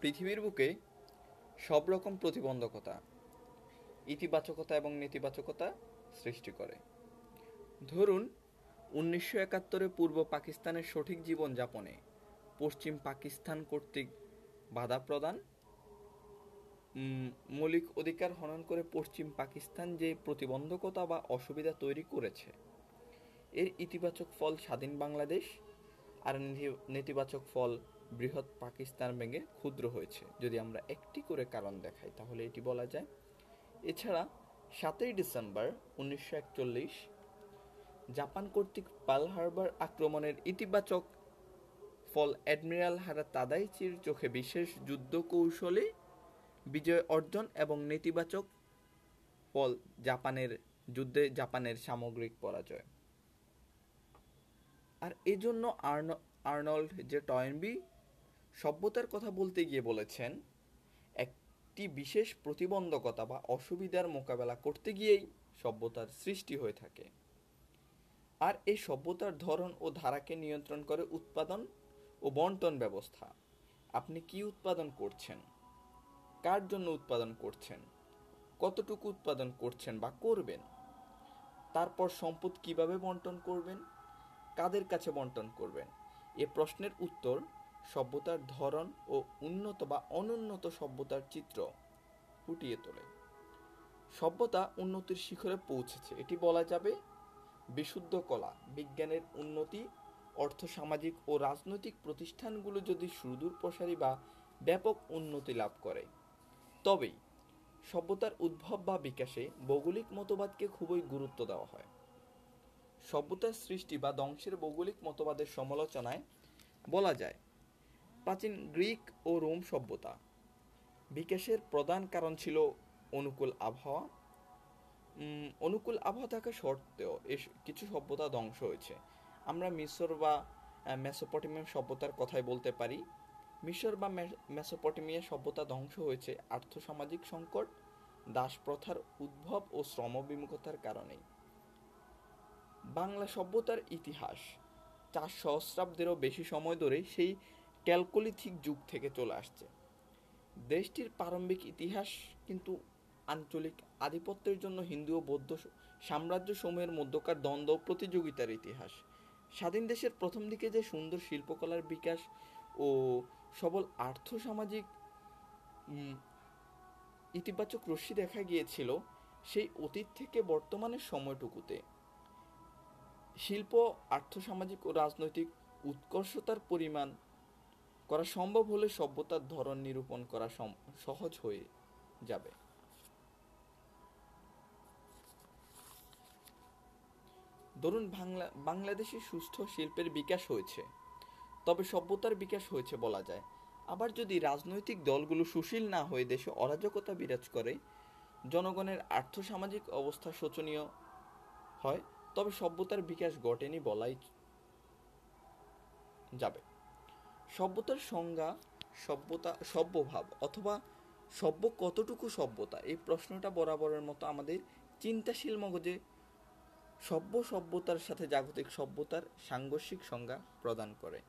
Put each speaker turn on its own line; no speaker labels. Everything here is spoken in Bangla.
পৃথিবীর বুকে সব রকম প্রতিবন্ধকতা, ইতিবাচকতা এবং নেতিবাচকতা সৃষ্টি করে। ধরুন, উনিশশো একাত্তরে পূর্ব পাকিস্তানের সঠিক জীবনযাপনে পশ্চিম পাকিস্তান কর্তৃক বাধা প্রদান মৌলিক অধিকার হনন করে পশ্চিম পাকিস্তান যে প্রতিবন্ধকতা বা অসুবিধা তৈরি করেছে, এর ইতিবাচক ফল স্বাধীন বাংলাদেশ, আর নেতিবাচক ফল বৃহৎ পাকিস্তান ভেঙে ক্ষুদ্র হয়েছে। যদি আমরা একটি করে কারণ দেখাই, তাহলে এটি বলা যায়, এছাড়া সাতই ডিসেম্বর উনিশশো একচল্লিশ জাপান কর্তৃক পার্ল হারবার আক্রমণের ইতিবাচক ফল অ্যাডমিরাল হারা তাদাইচির চোখে বিশেষ যুদ্ধ কৌশলে বিজয় অর্জন এবং নেতিবাচক ফল জাপানের, যুদ্ধে জাপানের সামগ্রিক পরাজয়। আর এজন্য আর্ন- আর্নল্ড যে টয়েনবি সভ্যতার কথা বলতে গিয়ে বলেছেন, একটি বিশেষ প্রতিবন্ধকতা বা অসুবিধার মোকাবেলা করতে গিয়েই সভ্যতার সৃষ্টি হয়ে থাকে। আর এই সভ্যতার ধরন ও ধারাকে নিয়ন্ত্রণ করে উৎপাদন ও বন্টন ব্যবস্থা। আপনি কি উৎপাদন করছেন? কার জন্য উৎপাদন করছেন? কতটুকু উৎপাদন করছেন বা করবেন? তারপর সম্পদ কীভাবে বন্টন করবেন? কাদের কাছে বন্টন করবেন? এ প্রশ্নের উত্তর সভ্যতার ধরন ও উন্নত বা অনুন্নত সভ্যতার চিত্র ফুটিয়ে তোলে। সভ্যতা উন্নতির শিখরে পৌঁছেছে। এটি বলা যাবে বিশুদ্ধ কলা, বিজ্ঞানের উন্নতি, অর্থ সামাজিক ও রাজনৈতিক প্রতিষ্ঠানগুলো যদি সুদূর প্রসারী বা ব্যাপক উন্নতি লাভ করে, তবেই সভ্যতার উদ্ভব বা বিকাশে ভৌগোলিক মতবাদকে খুবই গুরুত্ব দেওয়া হয়। সভ্যতার সৃষ্টি বা ধ্বংসের ভৌগোলিক মতবাদের সমালোচনায় বলা যায় প্রাচীন গ্রিক ও রোম সভ্যতা। বিকাশের প্রধান কারণ ছিল অনুকূল আবহাওয়া। অনুকূল আবহাওয়া থাকা সত্ত্বেও এস, কিছু সভ্যতা ধ্বংস হয়েছে। আমরা মিশর বা মেসোপটেমিয়াম সভ্যতার কথাই বলতে পারি। মিশর বা মেসোপটেমিয়া সভ্যতা ধ্বংস হয়েছে আর্থসামাজিক সংকট দাস প্রথার উদ্ভব ও শ্রম বিমুখতার কারণেই। বাংলা সভ্যতার ইতিহাস, চার সহস্রাব্দেরও বেশি সময় ধরে সেই ক্যালকোলিথিক যুগ থেকে চলে আসছে। দেশটির প্রারম্ভিক ইতিহাস কিন্তু আঞ্চলিক আধিপত্যের জন্য হিন্দু ও বৌদ্ধ সাম্রাজ্য সমূহের মধ্যকার দ্বন্দ্ব প্রতিযোগিতার ইতিহাস। স্বাধীন দেশের প্রথম দিকে যে সুন্দর শিল্পকলার বিকাশ ও সবল আর্থসামাজিক ইতিবাচক রশ্মি দেখা গিয়েছিল সেই অতীত থেকে বর্তমানের সময়টুকুতে। শিল্প, আর্থসামাজিক ও রাজনৈতিক উৎকর্ষতার পরিমাণ করা সম্ভব হলে সভ্যতার ধরন নিরূপণ করা সহজ হয়ে যাবে। ধরুন বাংলা, বাংলাদেশে সুস্থ শিল্পের বিকাশ হয়েছে, তবে সভ্যতার বিকাশ হয়েছে বলা যায়। আবার যদি রাজনৈতিক দলগুলো সুশীল না হয়ে দেশে অরাজকতা বিরাজ করে, জনগণের আর্থসামাজিক অবস্থা শোচনীয় হয়, তবে সভ্যতার বিকাশ ঘটেনি বলাই যাবে। সভ্যতার সংজ্ঞা, সভ্যতা, সভ্যভাব অথবা সভ্য কতটুকু সভ্যতা? এই প্রশ্নটা বরাবরের মতো আমাদের চিন্তাশীল মগজে সভ্য সভ্যতার সাথে জাগতিক সভ্যতার সাংঘর্ষিক সংজ্ঞা প্রদান করে।